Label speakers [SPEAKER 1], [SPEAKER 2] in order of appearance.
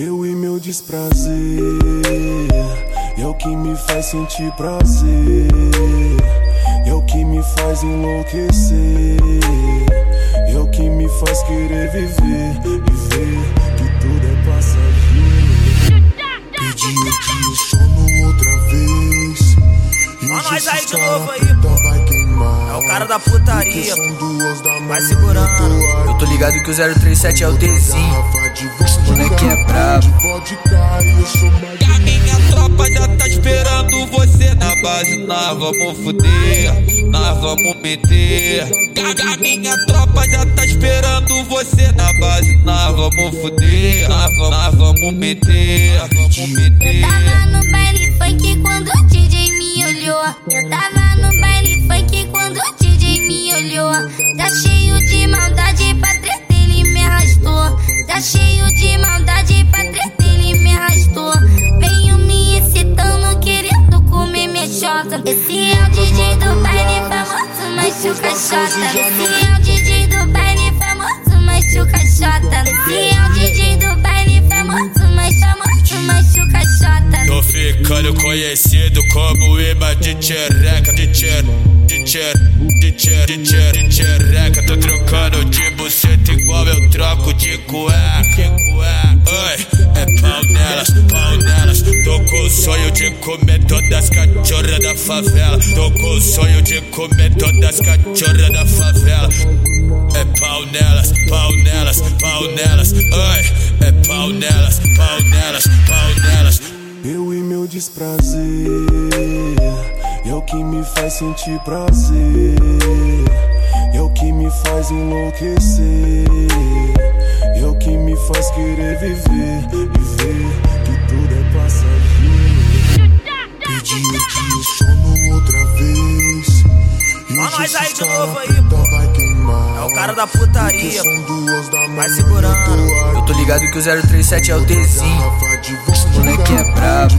[SPEAKER 1] Eu e meu desprazer é o que me faz sentir prazer, é o que me faz enlouquecer, é o que me faz querer viver e ver que tudo é passageiro. Pedi o sono outra vez. E hoje
[SPEAKER 2] nós aí de novo aí, pô. Da putaria, Vai segurando.
[SPEAKER 1] eu tô
[SPEAKER 3] Eu ligado que o 037 é o
[SPEAKER 1] de vodka,
[SPEAKER 3] moleque é brabo.
[SPEAKER 1] de vodka, e eu
[SPEAKER 4] A minha tropa já tá esperando você na base. Nós vamos fuder, nós vamos meter. A minha tropa já tá esperando você na base. Nós vamos fuder, nós vamos, nós vamos meter, nós vamos
[SPEAKER 5] Eu
[SPEAKER 4] meter.
[SPEAKER 5] tava no baile funk quando o DJ me olhou. Eu tava Cheio de maldade pra treta, ele me arrastou. Venho me excitando, querendo comer minha chota. Esse é o DJ do baile famoso, mas chuca chota. Esse é o DJ do baile famoso, mas chuca chota. Esse é o DJ
[SPEAKER 4] ficando conhecido como imã de tchereca, de tcher, de tcher, de tcher, de tcher, de tchereca. Tô trocando de buceta igual eu troco de cueca. Oi, é pau nelas, pau nelas. Tô com o sonho de comer todas as cachorras da favela. Tô com o sonho de comer todas as cachorras da favela. É pau nelas, pau nelas, pau nelas. Oi, é pau nelas, pau nelas, pau nelas.
[SPEAKER 1] Eu e desprazer é o que me faz sentir prazer, é o que me faz enlouquecer, é o que me faz querer viver e ver que tudo é passageiro. Aqui o sono outra vez. E hoje
[SPEAKER 2] nós aí de novo aí, pô. É o cara da putaria,
[SPEAKER 1] são duas da manhã,
[SPEAKER 2] segurando.
[SPEAKER 1] eu tô
[SPEAKER 3] ligado que o 037 é o Tzinho.
[SPEAKER 1] Vodka,
[SPEAKER 3] moleque é brabo.